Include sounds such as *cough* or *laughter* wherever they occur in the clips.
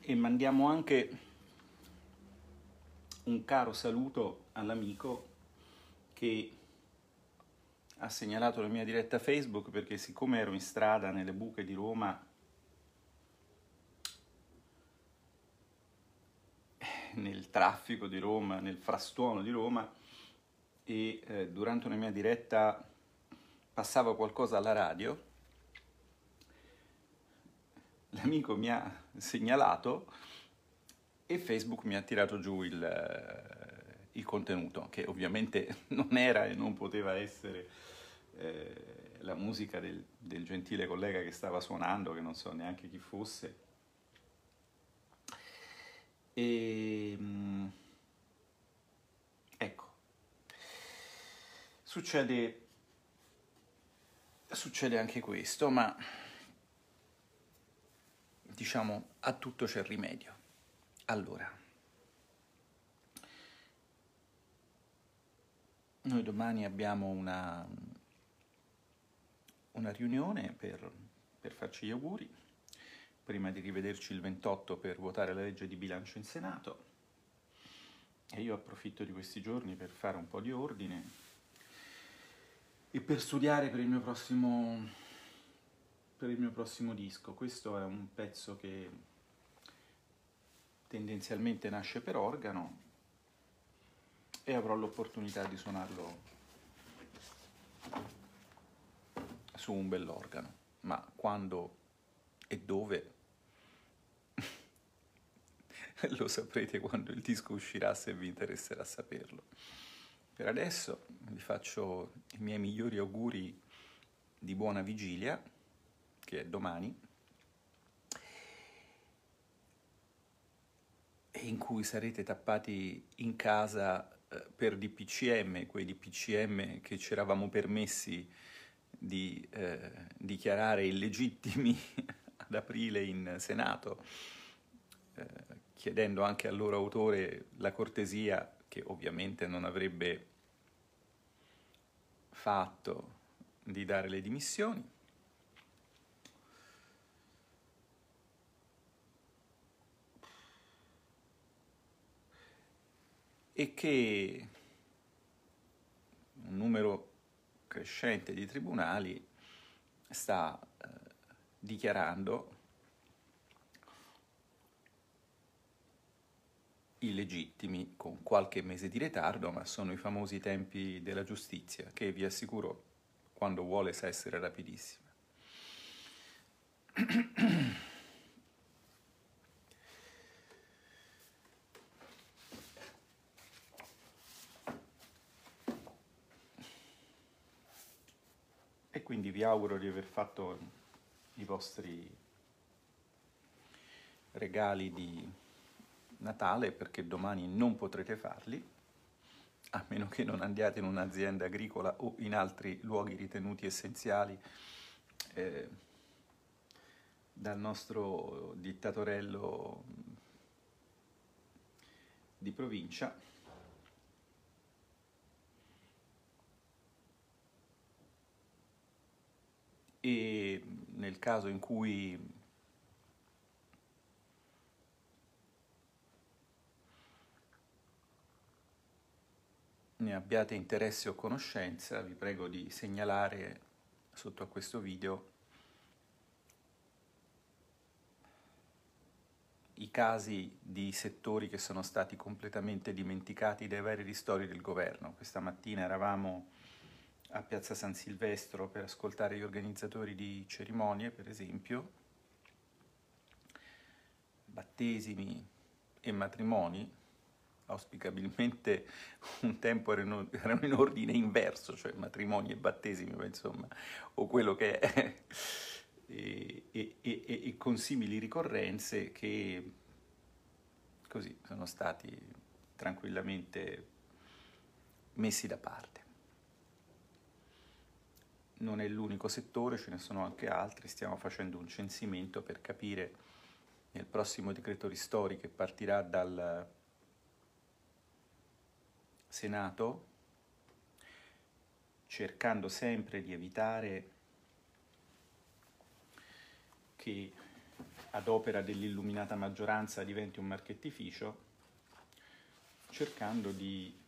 e mandiamo anche un caro saluto all'amico che ha segnalato la mia diretta Facebook perché siccome ero in strada nelle buche di Roma nel traffico di Roma, nel frastuono di Roma e eh, durante una mia diretta passava qualcosa alla radio l'amico mi ha segnalato e Facebook mi ha tirato giù il, eh, il contenuto, che ovviamente *laughs* non era e non poteva essere eh, la musica del, del, gentile collega che stava suonando, che non so neanche chi fosse. E, mm, ecco, succede, succede anche questo, ma diciamo a tutto c'è rimedio. Allora, noi domani abbiamo una, una riunione per, per farci gli auguri, prima di rivederci il 28 per votare la legge di bilancio in Senato. E io approfitto di questi giorni per fare un po' di ordine e per studiare per il mio prossimo per il mio prossimo disco. Questo è un pezzo che tendenzialmente nasce per organo e avrò l'opportunità di suonarlo su un bell'organo, ma quando e dove *laughs* lo saprete quando il disco uscirà se vi interesserà saperlo. Per adesso vi faccio i miei migliori auguri di buona vigilia che è domani, in cui sarete tappati in casa eh, per DPCM, quei DPCM che ci eravamo permessi di eh, dichiarare illegittimi *laughs* ad aprile in Senato, eh, chiedendo anche al loro autore la cortesia, che ovviamente non avrebbe fatto, di dare le dimissioni. E che un numero crescente di tribunali sta eh, dichiarando illegittimi con qualche mese di ritardo, ma sono i famosi tempi della giustizia che vi assicuro quando vuole sa essere rapidissima. *clears throat* quindi vi auguro di aver fatto i vostri regali di Natale perché domani non potrete farli, a meno che non andiate in un'azienda agricola o in altri luoghi ritenuti essenziali eh, dal nostro dittatorello di provincia. E nel caso in cui ne abbiate interesse o conoscenza, vi prego di segnalare sotto a questo video i casi di settori che sono stati completamente dimenticati dai vari ristori del governo. Questa mattina eravamo a Piazza San Silvestro per ascoltare gli organizzatori di cerimonie, per esempio, battesimi e matrimoni, auspicabilmente un tempo erano, in ordine inverso, cioè matrimoni e battesimi, ma insomma, o quello che è, *laughs* e, e, e, e con simili ricorrenze che così sono stati tranquillamente messi da parte non è l'unico settore, ce ne sono anche altri, stiamo facendo un censimento per capire nel prossimo decreto ristori che partirà dal Senato, cercando sempre di evitare che ad opera dell'illuminata maggioranza diventi un marchettificio, cercando di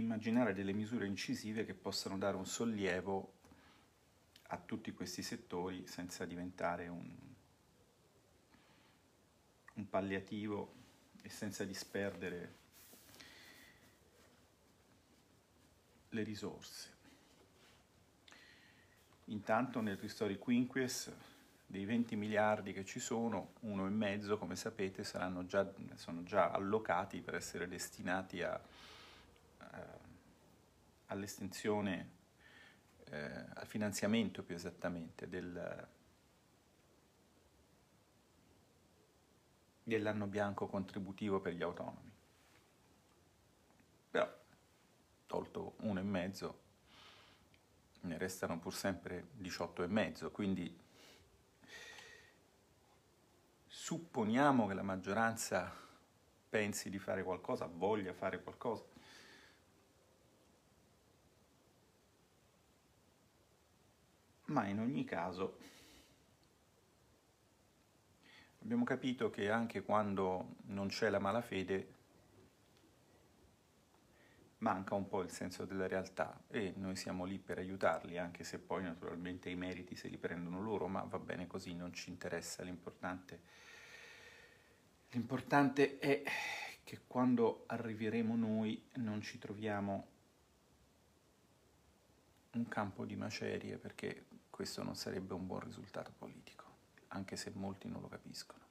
immaginare delle misure incisive che possano dare un sollievo a tutti questi settori senza diventare un, un palliativo e senza disperdere le risorse. Intanto nel Ristori Quinquies dei 20 miliardi che ci sono, uno e mezzo, come sapete, già, sono già allocati per essere destinati a, all'estensione, eh, al finanziamento più esattamente del, dell'anno bianco contributivo per gli autonomi. Però, tolto uno e mezzo, ne restano pur sempre 18 e mezzo, quindi supponiamo che la maggioranza pensi di fare qualcosa, voglia fare qualcosa. Ma in ogni caso abbiamo capito che anche quando non c'è la malafede manca un po' il senso della realtà e noi siamo lì per aiutarli, anche se poi naturalmente i meriti se li prendono loro, ma va bene così, non ci interessa, l'importante, l'importante è che quando arriveremo noi non ci troviamo un campo di macerie, perché questo non sarebbe un buon risultato politico, anche se molti non lo capiscono.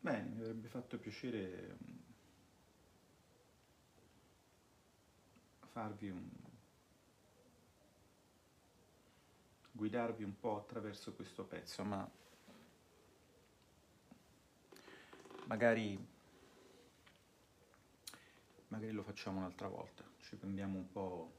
Bene, mi avrebbe fatto piacere farvi un guidarvi un po' attraverso questo pezzo, ma magari, magari lo facciamo un'altra volta, ci prendiamo un po',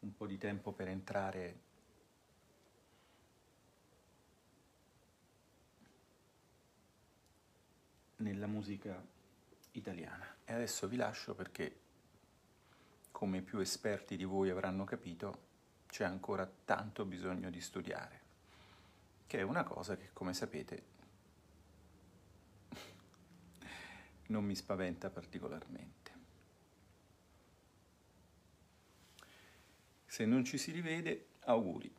un po' di tempo per entrare nella musica italiana. E adesso vi lascio perché come più esperti di voi avranno capito, c'è ancora tanto bisogno di studiare, che è una cosa che, come sapete, *laughs* non mi spaventa particolarmente. Se non ci si rivede, auguri.